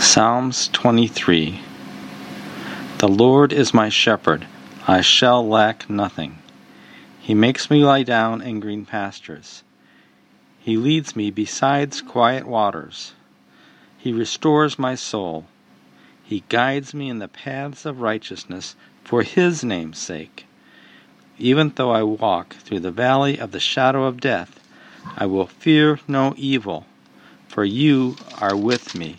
Psalms 23 The Lord is my shepherd, I shall lack nothing. He makes me lie down in green pastures. He leads me beside quiet waters. He restores my soul. He guides me in the paths of righteousness for His name's sake. Even though I walk through the valley of the shadow of death, I will fear no evil, for you are with me.